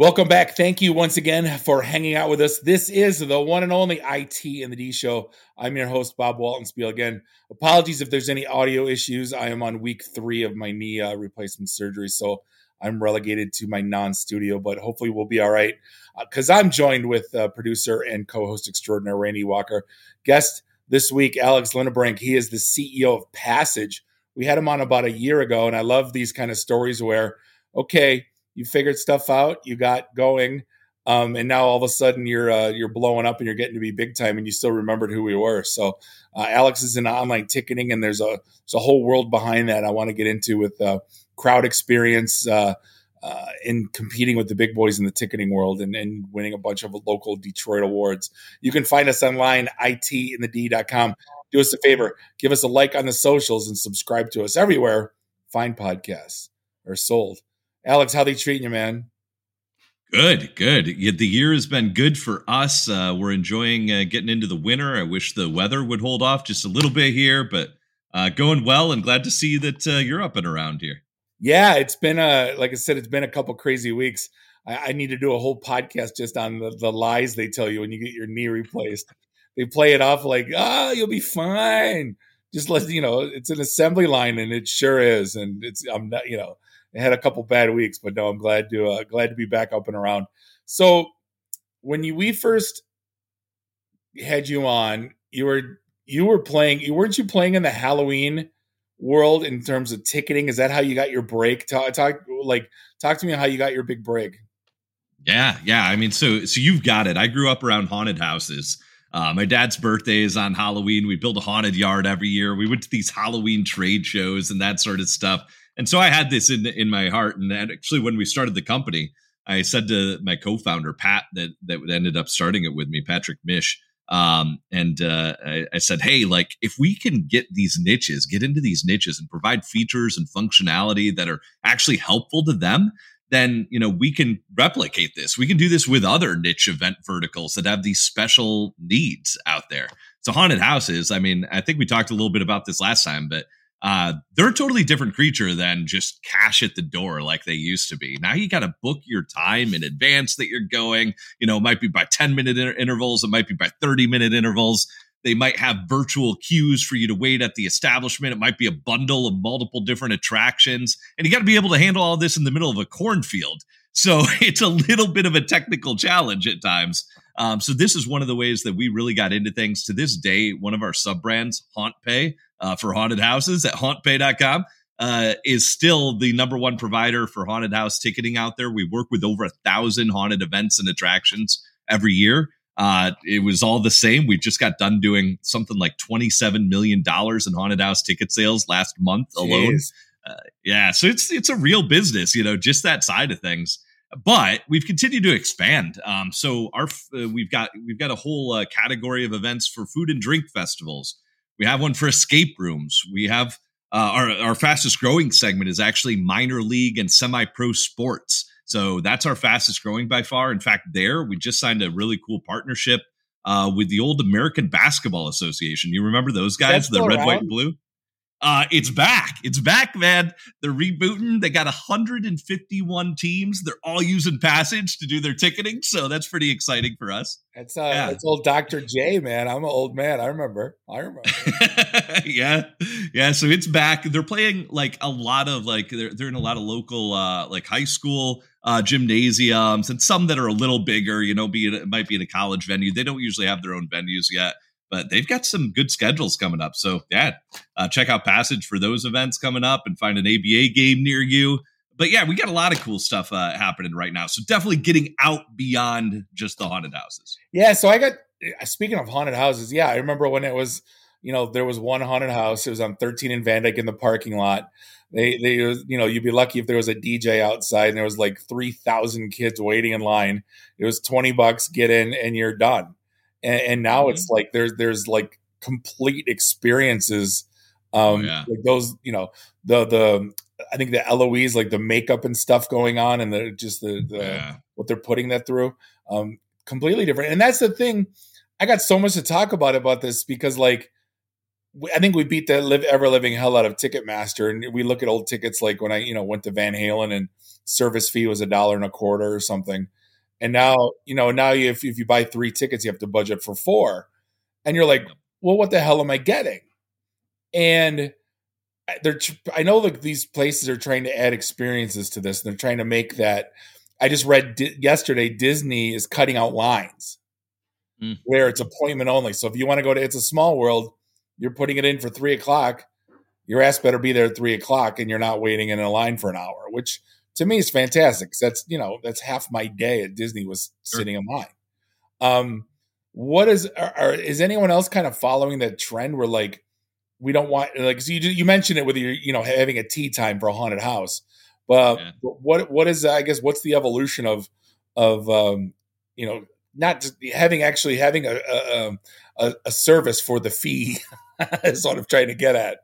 Welcome back. Thank you once again for hanging out with us. This is the one and only IT in the D show. I'm your host, Bob Waltonspiel. Again, apologies if there's any audio issues. I am on week three of my knee uh, replacement surgery, so I'm relegated to my non studio, but hopefully we'll be all right. Because uh, I'm joined with uh, producer and co host extraordinaire Randy Walker. Guest this week, Alex Linebrink. He is the CEO of Passage. We had him on about a year ago, and I love these kind of stories where, okay, you figured stuff out, you got going, um, and now all of a sudden you're uh, you're blowing up and you're getting to be big time, and you still remembered who we were. So uh, Alex is in online ticketing, and there's a there's a whole world behind that I want to get into with uh, crowd experience. Uh, uh, in competing with the big boys in the ticketing world and, and, winning a bunch of local Detroit awards. You can find us online, itinthed.com. Do us a favor, give us a like on the socials and subscribe to us everywhere. Fine podcasts are sold. Alex, how they treating you, man? Good, good. The year has been good for us. Uh, we're enjoying uh, getting into the winter. I wish the weather would hold off just a little bit here, but uh, going well. And glad to see that uh, you're up and around here. Yeah, it's been a like I said, it's been a couple crazy weeks. I, I need to do a whole podcast just on the, the, lies they tell you when you get your knee replaced. They play it off like, "Ah, oh, you'll be fine." Just let you know, it's an assembly line, and it sure is. And it's I'm not, you know had a couple bad weeks, but no, I'm glad to uh, glad to be back up and around. So when you we first had you on, you were you were playing. You weren't you playing in the Halloween world in terms of ticketing? Is that how you got your break? Talk, talk like talk to me on how you got your big break. Yeah, yeah. I mean, so so you've got it. I grew up around haunted houses. Uh, my dad's birthday is on Halloween. We build a haunted yard every year. We went to these Halloween trade shows and that sort of stuff. And so I had this in in my heart. And actually, when we started the company, I said to my co-founder Pat that that ended up starting it with me, Patrick Mish. Um, and uh, I, I, said, hey, like if we can get these niches, get into these niches, and provide features and functionality that are actually helpful to them, then you know we can replicate this. We can do this with other niche event verticals that have these special needs out there. So haunted houses. I mean, I think we talked a little bit about this last time, but uh, they're a totally different creature than just cash at the door like they used to be. Now you got to book your time in advance that you're going. You know, it might be by 10 minute inter- intervals, it might be by 30 minute intervals. They might have virtual queues for you to wait at the establishment. It might be a bundle of multiple different attractions. And you got to be able to handle all this in the middle of a cornfield. So it's a little bit of a technical challenge at times. Um, so this is one of the ways that we really got into things. To this day, one of our sub brands, HauntPay, uh, for haunted houses at hauntpay.com. Uh, is still the number one provider for haunted house ticketing out there. We work with over a thousand haunted events and attractions every year. Uh, it was all the same. We just got done doing something like $27 million in haunted house ticket sales last month alone. Uh, yeah. So it's, it's a real business, you know, just that side of things. But we've continued to expand. Um, so our, uh, we've got, we've got a whole uh, category of events for food and drink festivals we have one for escape rooms. We have uh, our, our fastest growing segment is actually minor league and semi pro sports. So that's our fastest growing by far. In fact, there we just signed a really cool partnership uh, with the old American Basketball Association. You remember those guys, the red, around? white, and blue? Uh, it's back. It's back, man. They're rebooting. They got 151 teams. They're all using Passage to do their ticketing, so that's pretty exciting for us. That's uh, yeah. that's old Dr. J, man. I'm an old man. I remember. I remember. yeah, yeah. So it's back. They're playing like a lot of like they're they're in a lot of local uh like high school uh gymnasiums and some that are a little bigger. You know, be it, it might be in a college venue. They don't usually have their own venues yet but they've got some good schedules coming up. So, yeah, uh, check out Passage for those events coming up and find an ABA game near you. But yeah, we got a lot of cool stuff uh, happening right now. So, definitely getting out beyond just the haunted houses. Yeah. So, I got, speaking of haunted houses, yeah, I remember when it was, you know, there was one haunted house. It was on 13 and Van Dyke in the parking lot. They, they, you know, you'd be lucky if there was a DJ outside and there was like 3,000 kids waiting in line. It was 20 bucks, get in, and you're done and, and now mm-hmm. it's like there's there's like complete experiences um oh, yeah. like those you know the the i think the eloise like the makeup and stuff going on and the just the, the yeah. what they're putting that through um completely different and that's the thing i got so much to talk about about this because like I think we beat the live ever living hell out of Ticketmaster, and we look at old tickets like when I you know went to Van Halen and service fee was a dollar and a quarter or something. And now, you know, now you, if, if you buy three tickets, you have to budget for four. And you're like, well, what the hell am I getting? And they're, I know like these places are trying to add experiences to this. And they're trying to make that. I just read di- yesterday Disney is cutting out lines mm. where it's appointment only. So if you want to go to It's a Small World, you're putting it in for three o'clock. Your ass better be there at three o'clock, and you're not waiting in a line for an hour, which to me is fantastic. That's you know that's half my day at Disney was sure. sitting in line. Um, what is are, are, is anyone else kind of following that trend where like we don't want like so you you mentioned it with your you know having a tea time for a haunted house, but yeah. what what is I guess what's the evolution of of um, you know not having actually having a a, um, a, a service for the fee is what I'm trying to get at.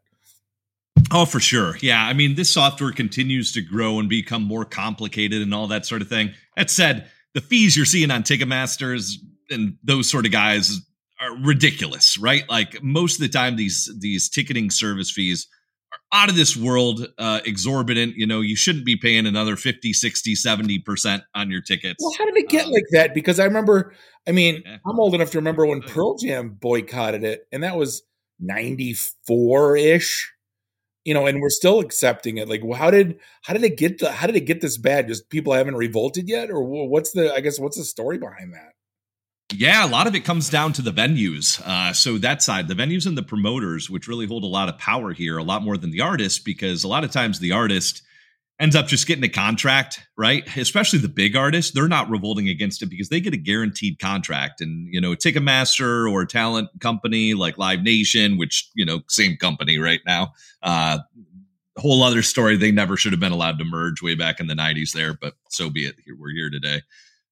Oh, for sure. Yeah. I mean, this software continues to grow and become more complicated and all that sort of thing. That said, the fees you're seeing on Ticketmasters and those sort of guys are ridiculous, right? Like most of the time, these these ticketing service fees are out of this world, uh, exorbitant. You know, you shouldn't be paying another 50, 60, 70% on your tickets. Well, how did it get um, like that? Because I remember, I mean, yeah. I'm old enough to remember when Pearl Jam boycotted it, and that was 94 ish you know, and we're still accepting it. Like, well, how did how did it get the how did it get this bad? Just people haven't revolted yet, or what's the I guess what's the story behind that? Yeah, a lot of it comes down to the venues. Uh, so that side, the venues and the promoters, which really hold a lot of power here, a lot more than the artist, because a lot of times the artist ends up just getting a contract, right? Especially the big artists, they're not revolting against it because they get a guaranteed contract. And, you know, Ticketmaster or a talent company like Live Nation, which, you know, same company right now, uh, whole other story. They never should have been allowed to merge way back in the 90s there, but so be it. We're here today.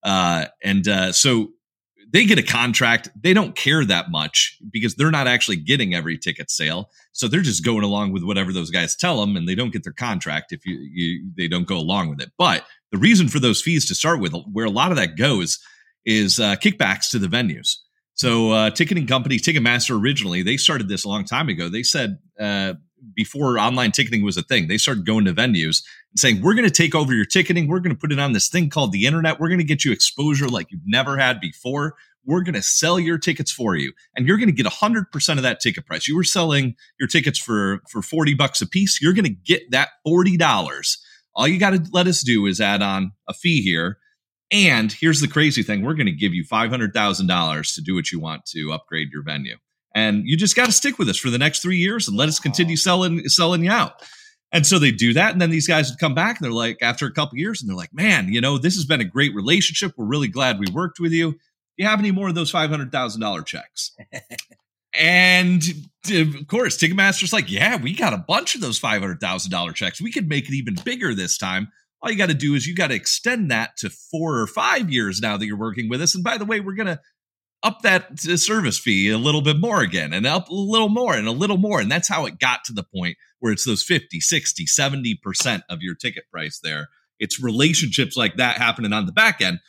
Uh, and uh, so they get a contract. They don't care that much because they're not actually getting every ticket sale. So they're just going along with whatever those guys tell them and they don't get their contract if you, you they don't go along with it. But the reason for those fees to start with, where a lot of that goes, is uh, kickbacks to the venues. So uh, ticketing company, Ticketmaster originally, they started this a long time ago. They said uh, before online ticketing was a thing, they started going to venues and saying, We're going to take over your ticketing. We're going to put it on this thing called the internet. We're going to get you exposure like you've never had before. We're going to sell your tickets for you, and you're going to get 100% of that ticket price. You were selling your tickets for, for 40 bucks a piece. You're going to get that $40. All you got to let us do is add on a fee here. And here's the crazy thing we're going to give you $500,000 to do what you want to upgrade your venue and you just got to stick with us for the next three years and let us continue selling selling you out. And so they do that, and then these guys would come back and they're like, after a couple years, and they're like, "Man, you know, this has been a great relationship. We're really glad we worked with you. Do you have any more of those five hundred thousand dollar checks?" and of course, Ticketmaster's like, "Yeah, we got a bunch of those five hundred thousand dollar checks. We could make it even bigger this time." All you got to do is you got to extend that to four or five years now that you're working with us. And by the way, we're going to up that uh, service fee a little bit more again and up a little more and a little more. And that's how it got to the point where it's those 50, 60, 70% of your ticket price there. It's relationships like that happening on the back end,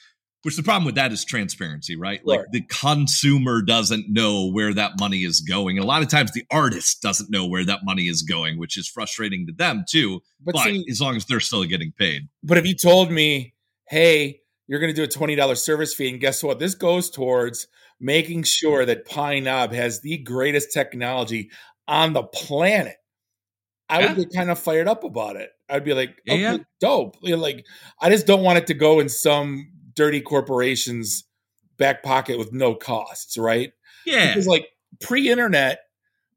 which the problem with that is transparency, right? Like the consumer doesn't know where that money is going. And a lot of times the artist doesn't know where that money is going, which is frustrating to them too. But, but see, as long as they're still getting paid. But if you told me, hey, you're going to do a $20 service fee, and guess what? This goes towards making sure that Pine Knob has the greatest technology on the planet, I yeah. would get kind of fired up about it. I'd be like, okay, yeah. dope. Like, I just don't want it to go in some dirty corporation's back pocket with no costs, right? Yeah. Because like pre-internet,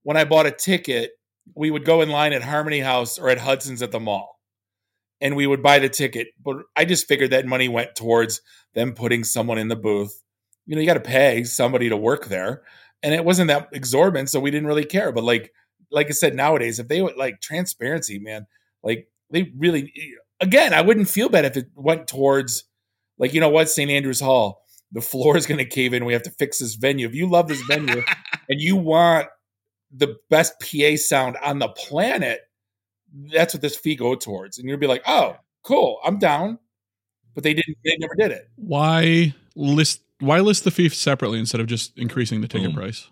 when I bought a ticket, we would go in line at Harmony House or at Hudson's at the mall. And we would buy the ticket. But I just figured that money went towards them putting someone in the booth you know, you got to pay somebody to work there. And it wasn't that exorbitant, so we didn't really care. But like, like I said, nowadays, if they would like transparency, man, like they really, eh, again, I wouldn't feel bad if it went towards, like, you know what, St. Andrews Hall, the floor is going to cave in. We have to fix this venue. If you love this venue and you want the best PA sound on the planet, that's what this fee go towards. And you'll be like, oh, cool, I'm down. But they didn't. They never did it. Why list why list the fee separately instead of just increasing the ticket Boom. price?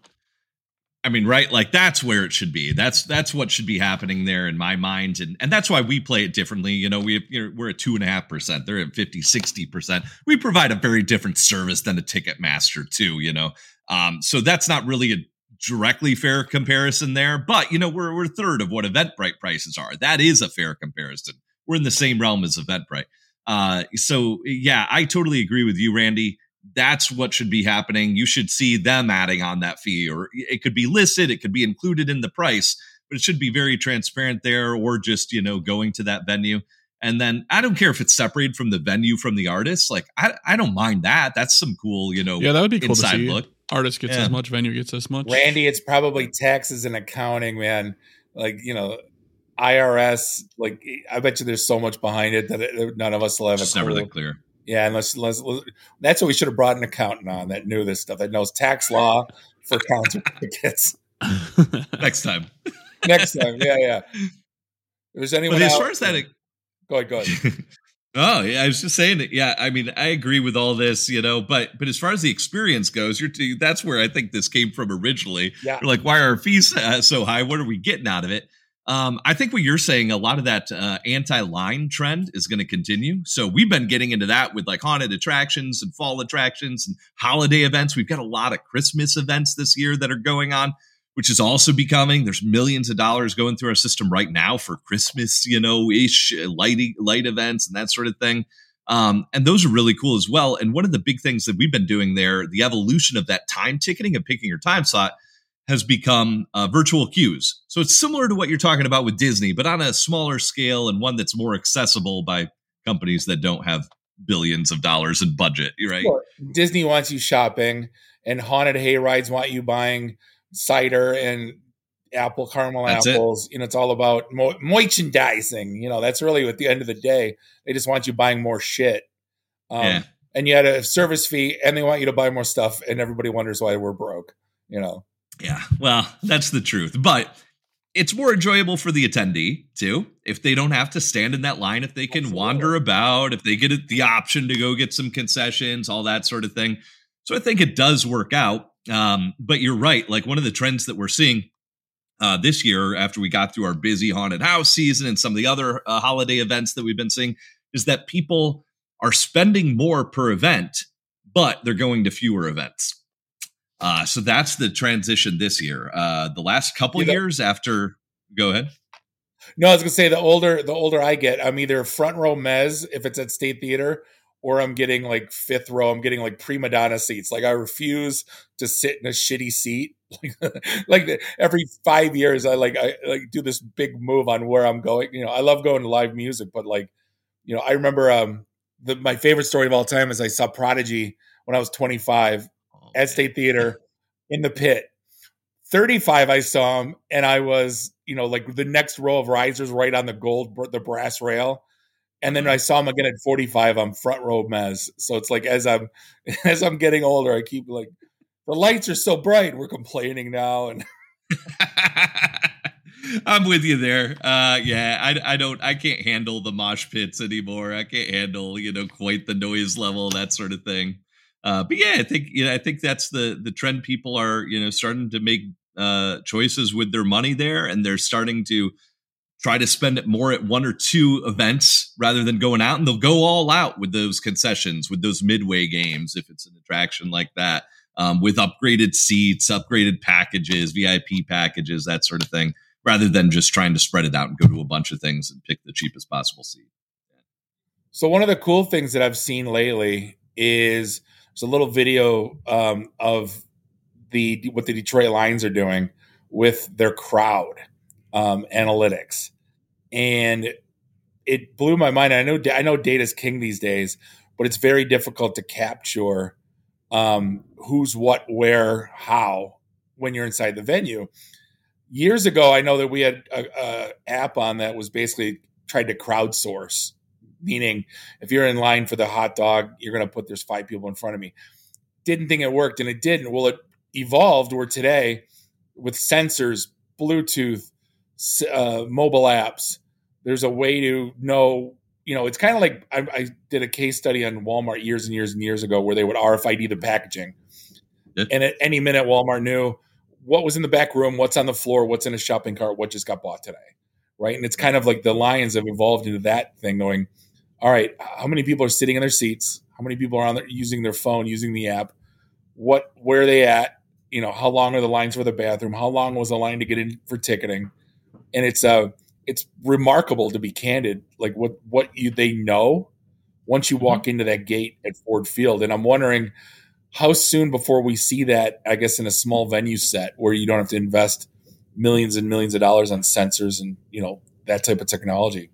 I mean, right? Like that's where it should be. That's that's what should be happening there in my mind, and and that's why we play it differently. You know, we have, you know, we're at two and a half percent. They're at 50, 60 percent. We provide a very different service than a Ticketmaster too. You know, um, so that's not really a directly fair comparison there. But you know, we're we're a third of what Eventbrite prices are. That is a fair comparison. We're in the same realm as Eventbrite. Uh, so yeah, I totally agree with you, Randy that's what should be happening. You should see them adding on that fee, or it could be listed, it could be included in the price, but it should be very transparent there, or just, you know, going to that venue. And then I don't care if it's separated from the venue from the artist. Like I, I don't mind that. That's some cool, you know, yeah, that would be cool to see. Look. Artist gets yeah. as much, venue gets as much. Randy, it's probably taxes and accounting, man. Like you know, IRS. Like I bet you there's so much behind it that it, none of us will have. It's never that clear. Yeah, and let's, let's, let's, that's what we should have brought an accountant on that knew this stuff, that knows tax law for concert tickets. Next time. Next time, yeah, yeah. If there's anyone, but as far as that, go ahead, go ahead. oh, yeah, I was just saying that. Yeah, I mean, I agree with all this, you know, but but as far as the experience goes, you're t- that's where I think this came from originally. Yeah, you're like, why are our fees uh, so high? What are we getting out of it? Um, I think what you're saying, a lot of that uh, anti-line trend is going to continue. So we've been getting into that with like haunted attractions and fall attractions and holiday events. We've got a lot of Christmas events this year that are going on, which is also becoming. There's millions of dollars going through our system right now for Christmas, you know, ish light light events and that sort of thing. Um, and those are really cool as well. And one of the big things that we've been doing there, the evolution of that time ticketing and picking your time slot has become uh, virtual queues. So it's similar to what you're talking about with Disney, but on a smaller scale and one that's more accessible by companies that don't have billions of dollars in budget. Right? Sure. Disney wants you shopping, and haunted hay rides want you buying cider and apple caramel that's apples. It. You know, it's all about mo- merchandising. You know, that's really at the end of the day, they just want you buying more shit. Um, yeah. And you had a service fee, and they want you to buy more stuff, and everybody wonders why we're broke. You know. Yeah, well, that's the truth. But it's more enjoyable for the attendee too if they don't have to stand in that line if they can Absolutely. wander about if they get the option to go get some concessions all that sort of thing so i think it does work out um, but you're right like one of the trends that we're seeing uh, this year after we got through our busy haunted house season and some of the other uh, holiday events that we've been seeing is that people are spending more per event but they're going to fewer events uh, so that's the transition this year. Uh, the last couple yeah, years after, go ahead. No, I was gonna say the older the older I get, I'm either front row mez if it's at State Theater, or I'm getting like fifth row. I'm getting like prima donna seats. Like I refuse to sit in a shitty seat. like every five years, I like I like do this big move on where I'm going. You know, I love going to live music, but like, you know, I remember um the my favorite story of all time is I saw Prodigy when I was 25 at State Theater in the pit. 35 I saw him and I was, you know, like the next row of risers right on the gold the brass rail. And then I saw him again at 45 I'm front row mez. So it's like as I'm as I'm getting older I keep like the lights are so bright we're complaining now and I'm with you there. Uh, yeah, I, I don't, I can't handle the mosh pits anymore. I can't handle, you know, quite the noise level, that sort of thing. Uh, but yeah, I think you know, I think that's the the trend. People are you know starting to make uh, choices with their money there, and they're starting to try to spend it more at one or two events rather than going out. And they'll go all out with those concessions, with those midway games, if it's an attraction like that, um, with upgraded seats, upgraded packages, VIP packages, that sort of thing, rather than just trying to spread it out and go to a bunch of things and pick the cheapest possible seat. So one of the cool things that I've seen lately is there's a little video um, of the what the Detroit Lions are doing with their crowd um, analytics, and it blew my mind. I know I know data's king these days, but it's very difficult to capture um, who's what, where, how when you're inside the venue. Years ago, I know that we had a app on that was basically tried to crowdsource meaning if you're in line for the hot dog, you're going to put there's five people in front of me. Didn't think it worked, and it didn't. Well, it evolved where today, with sensors, Bluetooth, uh, mobile apps, there's a way to know. You know, it's kind of like I, I, did a case study on Walmart years and years and years ago where they would RFID the packaging, yeah. and at any minute, Walmart knew what was in the back room, what's on the floor, what's in a shopping cart, what just got bought today, right? And it's kind of like the lions have evolved into that thing, going, all right, how many people are sitting in their seats? How many people are on their, using their phone, using the app? What, where are they at? You know, how long are the lines for the bathroom? How long was the line to get in for ticketing? And it's uh, it's remarkable to be candid, like what what you they know once you walk mm-hmm. into that gate at Ford Field. And I'm wondering how soon before we see that, I guess, in a small venue set where you don't have to invest millions and millions of dollars on sensors and you know that type of technology.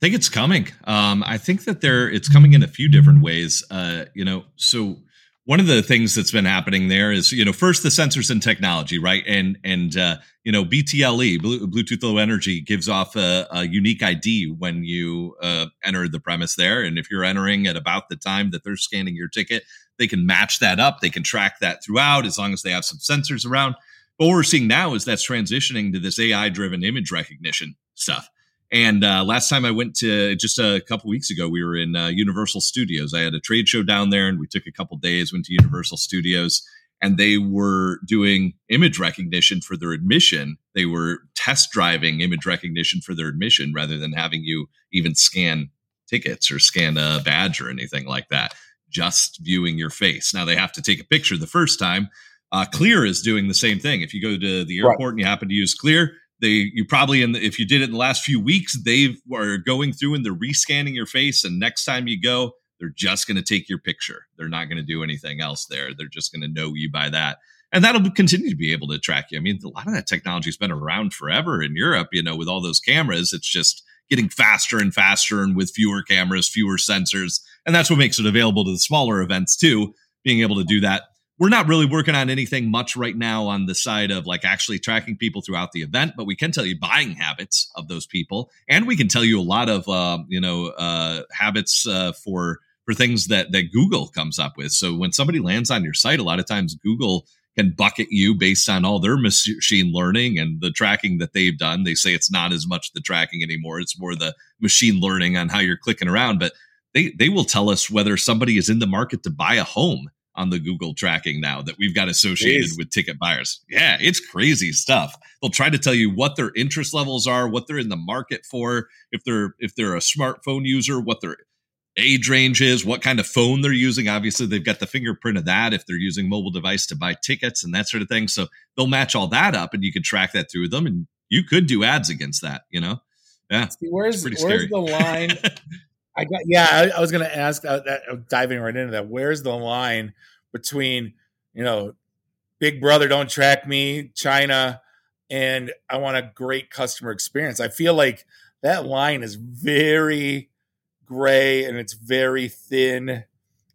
I think it's coming. Um, I think that there it's coming in a few different ways. Uh, you know, so one of the things that's been happening there is you know first the sensors and technology, right? And and uh, you know BTLE Bluetooth Low Energy gives off a, a unique ID when you uh, enter the premise there, and if you're entering at about the time that they're scanning your ticket, they can match that up. They can track that throughout as long as they have some sensors around. But what we're seeing now is that's transitioning to this AI driven image recognition stuff. And uh, last time I went to just a couple weeks ago, we were in uh, Universal Studios. I had a trade show down there, and we took a couple days. Went to Universal Studios, and they were doing image recognition for their admission. They were test driving image recognition for their admission rather than having you even scan tickets or scan a badge or anything like that. Just viewing your face. Now they have to take a picture the first time. Uh, Clear is doing the same thing. If you go to the airport right. and you happen to use Clear, they you probably in the, if you did it in the last few weeks they are going through and they're rescanning your face and next time you go they're just going to take your picture. They're not going to do anything else there. They're just going to know you by that. And that'll continue to be able to track you. I mean a lot of that technology has been around forever in europe you know with all those cameras. It's just getting faster and faster and with fewer cameras fewer sensors and that's what makes it available to the smaller events too being able to do that we're not really working on anything much right now on the side of like actually tracking people throughout the event, but we can tell you buying habits of those people, and we can tell you a lot of uh, you know uh, habits uh, for for things that that Google comes up with. So when somebody lands on your site, a lot of times Google can bucket you based on all their machine learning and the tracking that they've done. They say it's not as much the tracking anymore; it's more the machine learning on how you're clicking around, but they they will tell us whether somebody is in the market to buy a home on the Google tracking now that we've got associated Jeez. with ticket buyers. Yeah, it's crazy stuff. They'll try to tell you what their interest levels are, what they're in the market for, if they're if they're a smartphone user, what their age range is, what kind of phone they're using. Obviously, they've got the fingerprint of that if they're using mobile device to buy tickets and that sort of thing. So they'll match all that up and you can track that through them and you could do ads against that, you know? Yeah. See, where's where's the line I got yeah. I, I was going to ask, uh, uh, diving right into that. Where's the line between you know, Big Brother don't track me, China, and I want a great customer experience? I feel like that line is very gray and it's very thin.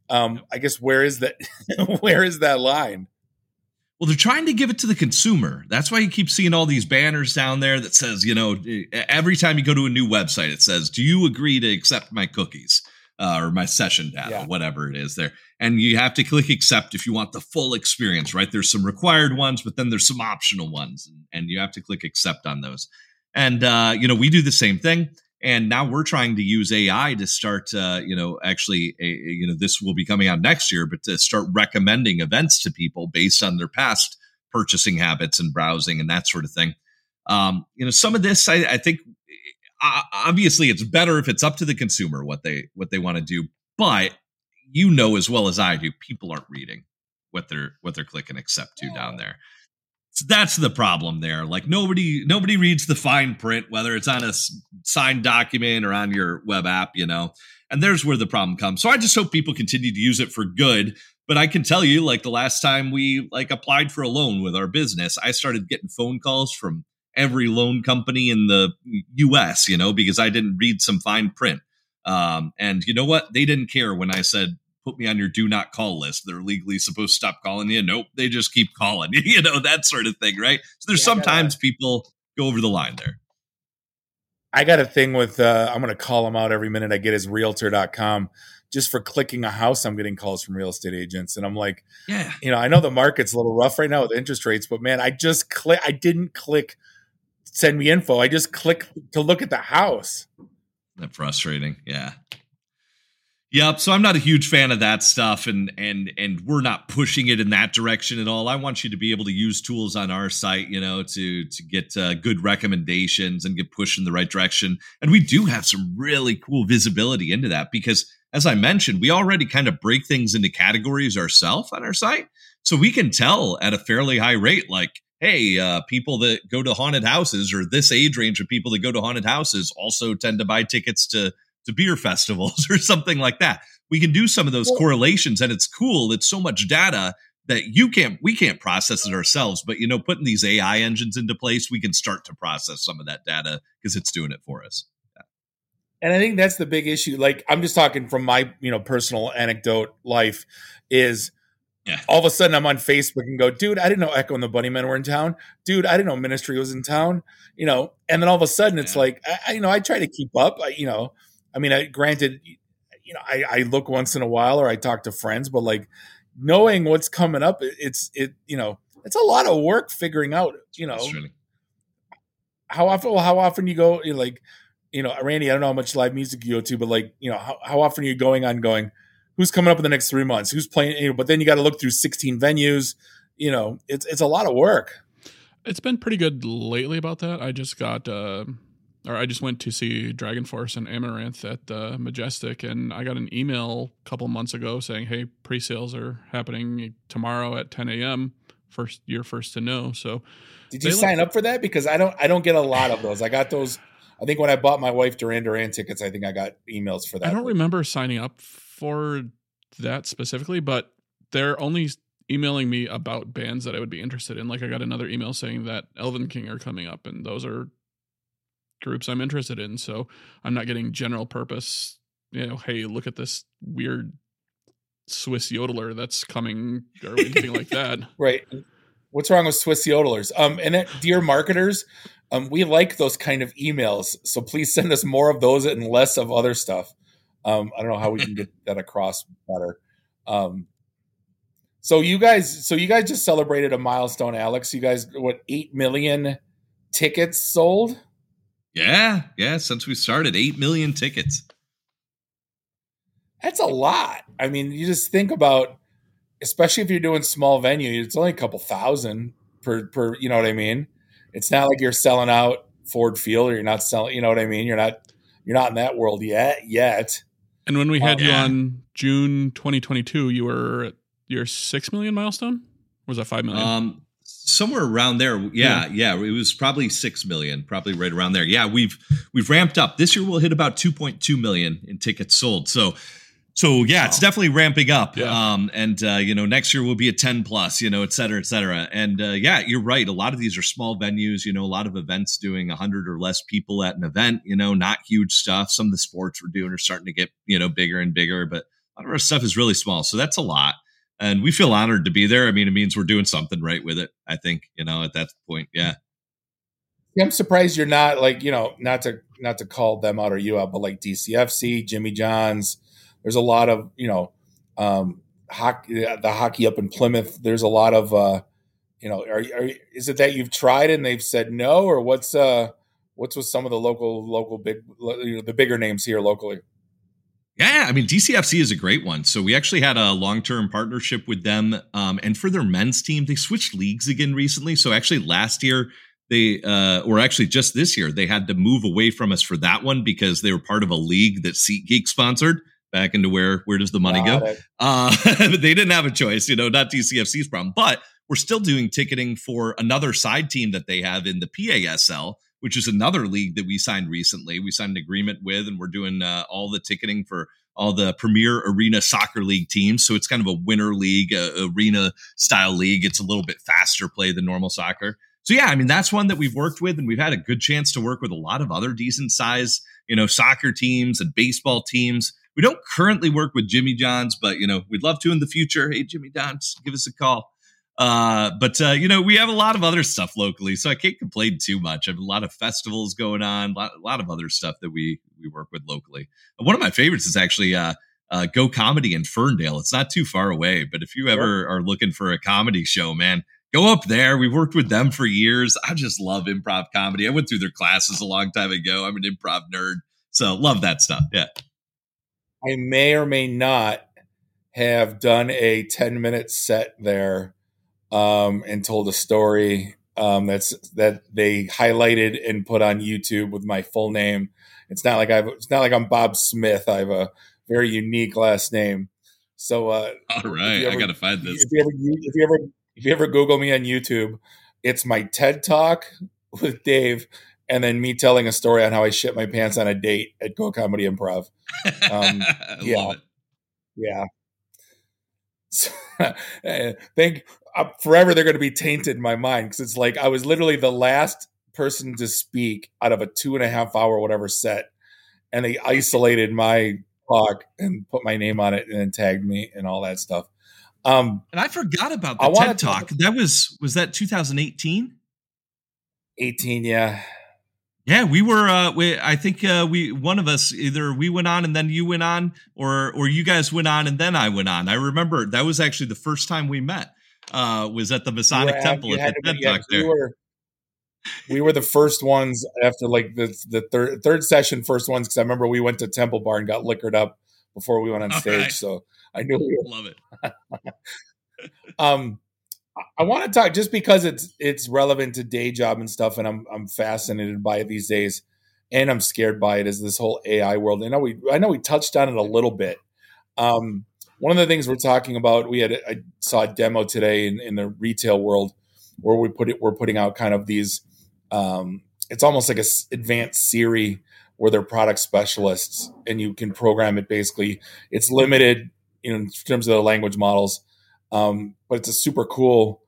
Um, I guess where is that? where is that line? Well, they're trying to give it to the consumer. That's why you keep seeing all these banners down there that says, you know, every time you go to a new website, it says, "Do you agree to accept my cookies uh, or my session data, yeah. whatever it is there?" And you have to click accept if you want the full experience. Right? There's some required ones, but then there's some optional ones, and you have to click accept on those. And uh, you know, we do the same thing and now we're trying to use AI to start, uh, you know, actually, a, you know, this will be coming out next year, but to start recommending events to people based on their past purchasing habits and browsing and that sort of thing. Um, you know, some of this, I, I think, obviously, it's better if it's up to the consumer what they what they want to do. But you know as well as I do, people aren't reading what they're what they're clicking accept to down there. That's the problem there. Like nobody nobody reads the fine print, whether it's on a signed document or on your web app, you know. And there's where the problem comes. So I just hope people continue to use it for good. But I can tell you, like the last time we like applied for a loan with our business, I started getting phone calls from every loan company in the U.S. You know, because I didn't read some fine print. Um, and you know what? They didn't care when I said put me on your do not call list. They're legally supposed to stop calling you. Nope, they just keep calling. you know, that sort of thing, right? So there's yeah, sometimes people go over the line there. I got a thing with uh, I'm going to call him out every minute I get his realtor.com just for clicking a house I'm getting calls from real estate agents and I'm like yeah you know I know the market's a little rough right now with interest rates but man I just click I didn't click send me info I just click to look at the house that frustrating yeah Yep. So I'm not a huge fan of that stuff, and and and we're not pushing it in that direction at all. I want you to be able to use tools on our site, you know, to to get uh, good recommendations and get pushed in the right direction. And we do have some really cool visibility into that because, as I mentioned, we already kind of break things into categories ourselves on our site, so we can tell at a fairly high rate, like hey, uh, people that go to haunted houses or this age range of people that go to haunted houses also tend to buy tickets to to beer festivals or something like that. We can do some of those correlations and it's cool. It's so much data that you can't we can't process it ourselves, but you know, putting these AI engines into place, we can start to process some of that data because it's doing it for us. Yeah. And I think that's the big issue. Like I'm just talking from my, you know, personal anecdote life is yeah. All of a sudden, I'm on Facebook and go, dude, I didn't know Echo and the Bunnymen were in town. Dude, I didn't know Ministry was in town. You know, and then all of a sudden, it's yeah. like, I, you know, I try to keep up. I, you know, I mean, I, granted, you know, I, I look once in a while or I talk to friends, but like knowing what's coming up, it's it, you know, it's a lot of work figuring out, you know, how often, well, how often you go, like, you know, Randy, I don't know how much live music you go to, but like, you know, how, how often are you going on going, who's coming up in the next three months, who's playing, you know, but then you got to look through 16 venues, you know, it's, it's a lot of work. It's been pretty good lately about that. I just got, uh, or I just went to see Dragon Force and Amaranthe at uh, Majestic, and I got an email a couple months ago saying, "Hey, pre-sales are happening tomorrow at 10 a.m. First, you're first to know." So, did you sign up for that? Because I don't, I don't get a lot of those. I got those. I think when I bought my wife Duran Duran tickets, I think I got emails for that. I don't remember signing up for that specifically, but they're only emailing me about bands that I would be interested in. Like I got another email saying that Elven King are coming up, and those are groups I'm interested in. So I'm not getting general purpose, you know, hey, look at this weird Swiss yodeler that's coming or anything like that. Right. What's wrong with Swiss yodelers? Um, and it, dear marketers, um, we like those kind of emails. So please send us more of those and less of other stuff. Um, I don't know how we can get that across better. Um, so you guys, so you guys just celebrated a milestone, Alex. You guys, what, eight million tickets sold? Yeah, yeah. Since we started, eight million tickets. That's a lot. I mean, you just think about, especially if you're doing small venue, it's only a couple thousand per per. You know what I mean? It's not like you're selling out Ford Field, or you're not selling. You know what I mean? You're not you're not in that world yet. Yet. And when we had oh, you on June 2022, you were at your six million milestone. Or was that five million? Um, somewhere around there yeah, yeah, yeah it was probably 6 million probably right around there. Yeah we've we've ramped up. This year we'll hit about 2.2 million in tickets sold. So so yeah wow. it's definitely ramping up. Yeah. um and uh you know next year we'll be a 10 plus you know et cetera et cetera. And uh yeah you're right. A lot of these are small venues you know a lot of events doing 100 or less people at an event you know not huge stuff. Some of the sports we're doing are starting to get you know bigger and bigger but a lot of our stuff is really small. So that's a lot and we feel honored to be there. I mean, it means we're doing something right with it. I think you know at that point, yeah. I'm surprised you're not like you know not to not to call them out or you out, but like DCFC, Jimmy John's. There's a lot of you know um, hockey, the hockey up in Plymouth. There's a lot of uh, you know. Are, are is it that you've tried and they've said no, or what's uh what's with some of the local local big you know, the bigger names here locally? Yeah, I mean DCFC is a great one. So we actually had a long-term partnership with them, um, and for their men's team, they switched leagues again recently. So actually, last year they, uh, or actually just this year, they had to move away from us for that one because they were part of a league that SeatGeek sponsored. Back into where where does the money Got go? Uh, they didn't have a choice, you know, not DCFC's problem, but we're still doing ticketing for another side team that they have in the PASL which is another league that we signed recently. We signed an agreement with, and we're doing uh, all the ticketing for all the premier arena soccer league teams. So it's kind of a winter league, uh, arena style league. It's a little bit faster play than normal soccer. So yeah, I mean that's one that we've worked with, and we've had a good chance to work with a lot of other decent size, you know, soccer teams and baseball teams. We don't currently work with Jimmy John's, but you know, we'd love to in the future. Hey, Jimmy John's, give us a call. Uh, but uh, you know, we have a lot of other stuff locally, so I can't complain too much. I have a lot of festivals going on, a lot, a lot of other stuff that we we work with locally. one of my favorites is actually uh, uh, Go Comedy in Ferndale. It's not too far away, but if you ever are looking for a comedy show, man, go up there. We've worked with them for years. I just love improv comedy. I went through their classes a long time ago. I'm an improv nerd, so love that stuff. Yeah. I may or may not have done a 10 minute set there um, and told a story um, that's that they highlighted and put on YouTube with my full name. It's not like I've it's not like I'm Bob Smith. I have a very unique last name. So uh, all right, ever, I gotta find this. If you, ever, if you ever if you ever Google me on YouTube, it's my TED Talk with Dave, and then me telling a story on how I shit my pants on a date at Go Comedy Improv. Um, yeah, yeah. So, think uh, forever they're going to be tainted in my mind because it's like I was literally the last person to speak out of a two and a half hour whatever set, and they isolated my talk and put my name on it and then tagged me and all that stuff. Um, and I forgot about the I TED Talk. Talk. That was was that 2018. 18, yeah. Yeah, we were. Uh, we, I think uh, we one of us either we went on and then you went on, or or you guys went on and then I went on. I remember that was actually the first time we met. Uh, was at the Masonic Temple at the TED Talk there. We were, we were the first ones after like the the third third session, first ones because I remember we went to Temple Bar and got liquored up before we went on stage. Right. So I knew we were, love it. um, I want to talk just because it's it's relevant to day job and stuff, and I'm I'm fascinated by it these days, and I'm scared by it. Is this whole AI world? I know we I know we touched on it a little bit. Um, one of the things we're talking about, we had I saw a demo today in, in the retail world where we put it we're putting out kind of these. Um, it's almost like a advanced Siri where they're product specialists, and you can program it. Basically, it's limited you know, in terms of the language models um, but it's a super cool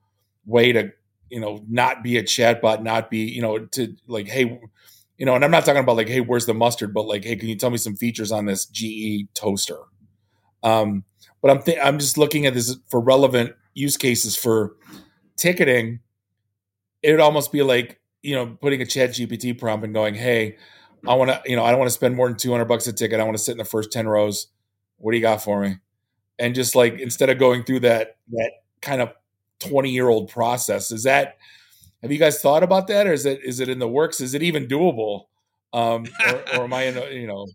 way to, you know, not be a chatbot, not be, you know, to like, hey, you know, and I'm not talking about like, hey, where's the mustard, but like, hey, can you tell me some features on this GE toaster? Um, but I'm th- I'm just looking at this for relevant use cases for ticketing. It would almost be like you know putting a Chat GPT prompt and going, "Hey, I want to you know I don't want to spend more than 200 bucks a ticket. I want to sit in the first 10 rows. What do you got for me?" And just like instead of going through that that kind of 20 year old process is that have you guys thought about that or is it is it in the works? Is it even doable? Um or, or am i in a, you know?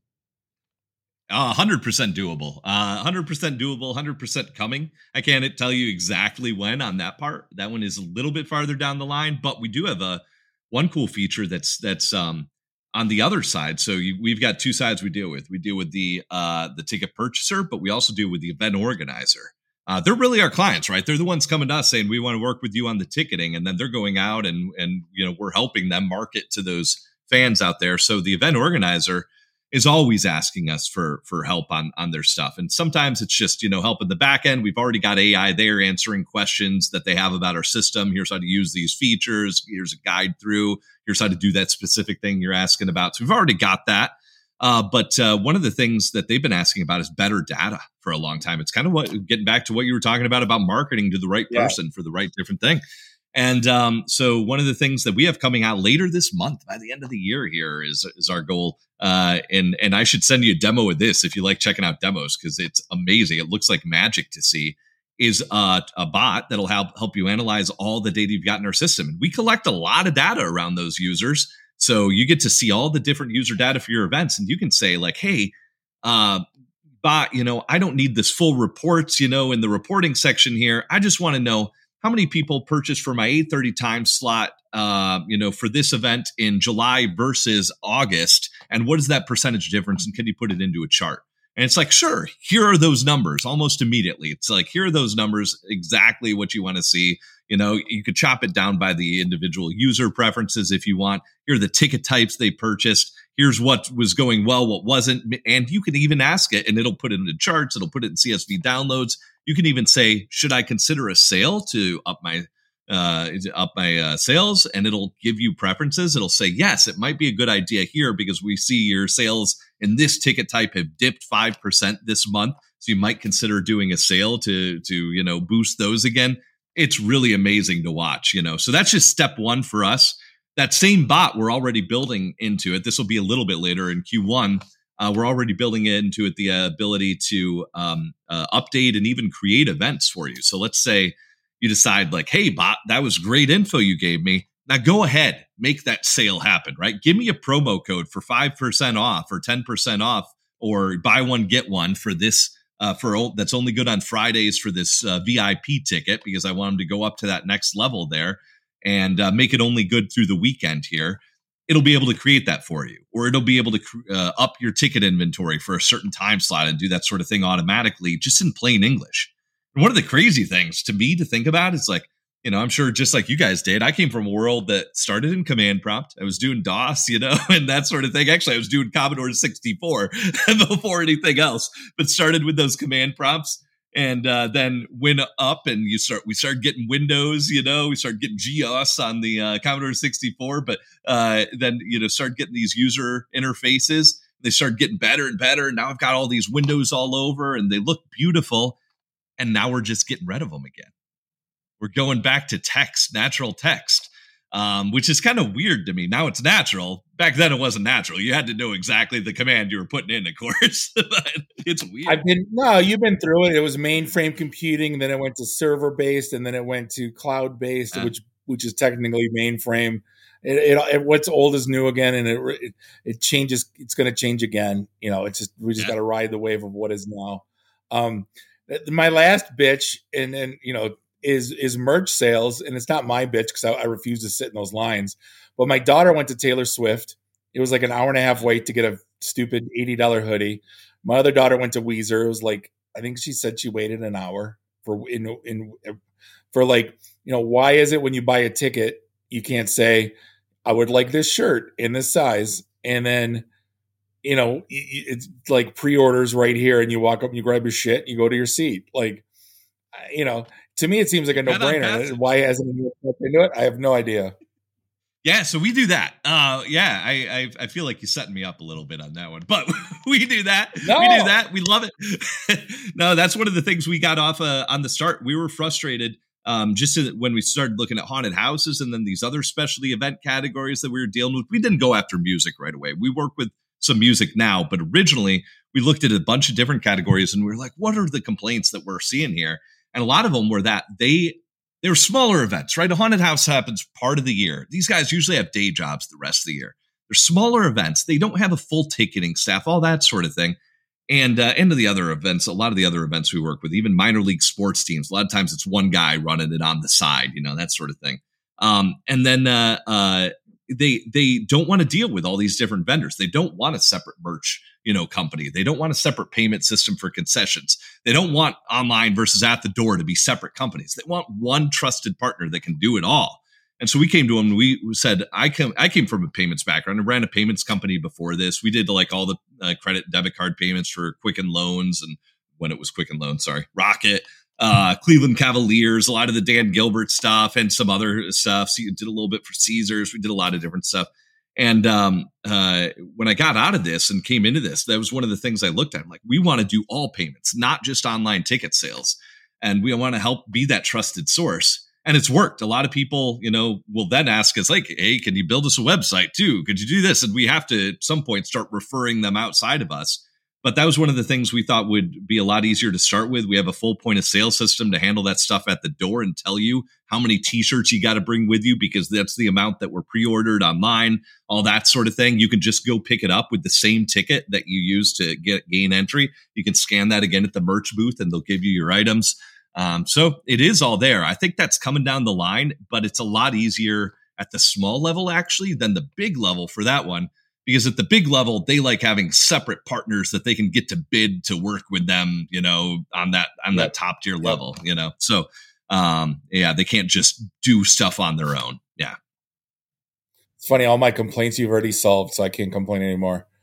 Uh, 100% doable. Uh 100% doable 100% coming. I can't tell you exactly when on that part. That one is a little bit farther down the line but we do have a one cool feature that's that's um on the other side. So you, we've got two sides we deal with. We deal with the uh, the ticket purchaser but we also deal with the event organizer. Uh, they're really our clients right? They're the ones coming to us saying we want to work with you on the ticketing and then they're going out and and you know we're helping them market to those fans out there. So the event organizer is always asking us for for help on on their stuff. And sometimes it's just you know help in the back end. We've already got ai there answering questions that they have about our system. Here's how to use these features. Here's a guide through. Here's how to do that specific thing you're asking about. So we've already got that. Uh, but uh, one of the things that they've been asking about is better data for a long time. It's kind of what getting back to what you were talking about about marketing to the right person for the right different thing and um, so one of the things that we have coming out later this month by the end of the year here is is our goal. Uh, and and I should send you a demo of this if you like checking out demos because it's amazing. It looks like magic to see. Is a, a bot that'll help help you analyze all the data you've got in our system. And we collect a lot of data around those users. So you get to see all the different user data for your events, and you can say like, "Hey, uh, bot, you know, I don't need this full reports, you know, in the reporting section here. I just want to know." How many people purchased for my 8:30 time slot uh, you know for this event in July versus August? And what is that percentage difference? And can you put it into a chart? And it's like sure here are those numbers almost immediately. It's like here are those numbers exactly what you want to see. You know you could chop it down by the individual user preferences if you want. Here are the ticket types they purchased here's what was going well what wasn't and you can even ask it and it'll put it into charts it'll put it in csv downloads you can even say, should I consider a sale to up my uh, up my uh, sales? And it'll give you preferences. It'll say, yes, it might be a good idea here because we see your sales in this ticket type have dipped five percent this month, so you might consider doing a sale to to you know boost those again. It's really amazing to watch, you know. So that's just step one for us. That same bot we're already building into it. This will be a little bit later in Q1 uh, we're already building into it the ability to um, uh, update and even create events for you. So let's say you decide, like, hey, bot, that was great info you gave me. Now go ahead, make that sale happen, right? Give me a promo code for 5% off or 10% off or buy one get one for this uh, for that's only good on Fridays for this uh, VIP ticket because I want them to go up to that next level there and uh, make it only good through the weekend here. It'll be able to create that for you, or it'll be able to uh, up your ticket inventory for a certain time slot and do that sort of thing automatically, just in plain English. And one of the crazy things to me to think about is like you know, I'm sure just like you guys did, I came from a world that started in command prompt. I was doing DOS, you know, and that sort of thing. Actually, I was doing Commodore 64 before anything else, but started with those command prompts and uh, then went up and you start we started getting windows you know we started getting GEOS on the uh, Commodore 64 but uh, then you know started getting these user interfaces. They started getting better and better. And now i've got all these windows all over and they look beautiful. And now we're just getting rid of them again. We're going back to text, natural text, um, which is kind of weird to me. Now it's natural. Back then it wasn't natural. You had to know exactly the command you were putting in, of course. but it's weird. I've been no, you've been through it. It was mainframe computing, then it went to server based, and then it went to cloud based, which which is technically mainframe. It, it, it, what's old is new again, and it it, it changes. It's going to change again. You know, it's just we just yeah. got to ride the wave of what is now. Um, my last bitch, and and you know, is is merch sales, and it's not my bitch because I, I, refuse to sit in those lines. But my daughter went to Taylor Swift. It was like an hour and a half wait to get a stupid eighty dollar hoodie. My other daughter went to Weezer. It was like I think she said she waited an hour for in in for like you know why is it when you buy a ticket you can't say I would like this shirt in this size and then you know it's like pre-orders right here and you walk up and you grab your shit and you go to your seat like you know to me, it seems like a no brainer. Why hasn't anyone looked into it? I have no idea. Yeah, so we do that. Uh, yeah, I, I, I feel like you're setting me up a little bit on that one, but we do that. No. We do that. We love it. no, that's one of the things we got off uh, on the start. We were frustrated um, just when we started looking at haunted houses and then these other specialty event categories that we were dealing with. We didn't go after music right away. We work with some music now, but originally we looked at a bunch of different categories and we were like, what are the complaints that we're seeing here? And a lot of them were that they they were smaller events, right? A haunted house happens part of the year. These guys usually have day jobs the rest of the year. They're smaller events. They don't have a full ticketing staff, all that sort of thing. And uh, into the other events, a lot of the other events we work with, even minor league sports teams, a lot of times it's one guy running it on the side, you know, that sort of thing. Um, and then uh, uh, they they don't want to deal with all these different vendors. They don't want a separate merch you know company. They don't want a separate payment system for concessions. They don't want online versus at the door to be separate companies. They want one trusted partner that can do it all. And so we came to him we said, I came, I came from a payments background. I ran a payments company before this. We did like all the uh, credit debit card payments for Quicken Loans and when it was Quicken Loans, sorry, Rocket, uh, Cleveland Cavaliers, a lot of the Dan Gilbert stuff and some other stuff. So you did a little bit for Caesars. We did a lot of different stuff. And um, uh, when I got out of this and came into this, that was one of the things I looked at. I'm like, we want to do all payments, not just online ticket sales. And we want to help be that trusted source. And it's worked. A lot of people, you know, will then ask us, like, hey, can you build us a website too? Could you do this? And we have to at some point start referring them outside of us but that was one of the things we thought would be a lot easier to start with. We have a full point of sale system to handle that stuff at the door and tell you how many t-shirts you got to bring with you because that's the amount that were pre-ordered online, all that sort of thing. You can just go pick it up with the same ticket that you use to get gain entry. You can scan that again at the merch booth and they'll give you your items. Um, so it is all there. I think that's coming down the line, but it's a lot easier at the small level actually than the big level for that one because at the big level they like having separate partners that they can get to bid to work with them you know on that on yep. that top tier yep. level you know? So um yeah they can't just do stuff on their own. Yeah. It's funny all my complaints you've already solved so i can't complain anymore.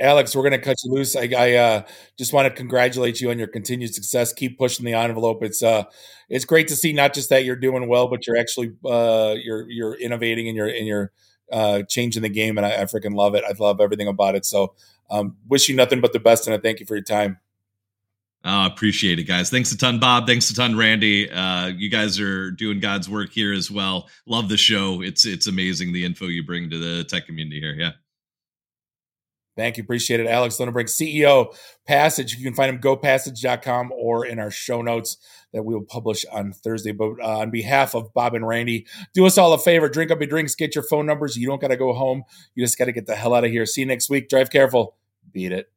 Alex we're going to cut you loose. I, I uh, just want to congratulate you on your continued success. Keep pushing the envelope. It's uh it's great to see not just that you're doing well but you're actually uh you're you're innovating and you're and you're uh, changing the game, and I, I freaking love it. I love everything about it. So, um, wish you nothing but the best, and I thank you for your time. Oh, appreciate it, guys. Thanks a ton, Bob. Thanks a ton, Randy. Uh, you guys are doing God's work here as well. Love the show. It's it's amazing the info you bring to the tech community here. Yeah. Thank you. Appreciate it. Alex Linebrink, CEO, Passage. You can find him go gopassage.com or in our show notes that we will publish on Thursday. But uh, on behalf of Bob and Randy, do us all a favor drink up your drinks, get your phone numbers. You don't got to go home. You just got to get the hell out of here. See you next week. Drive careful. beat it.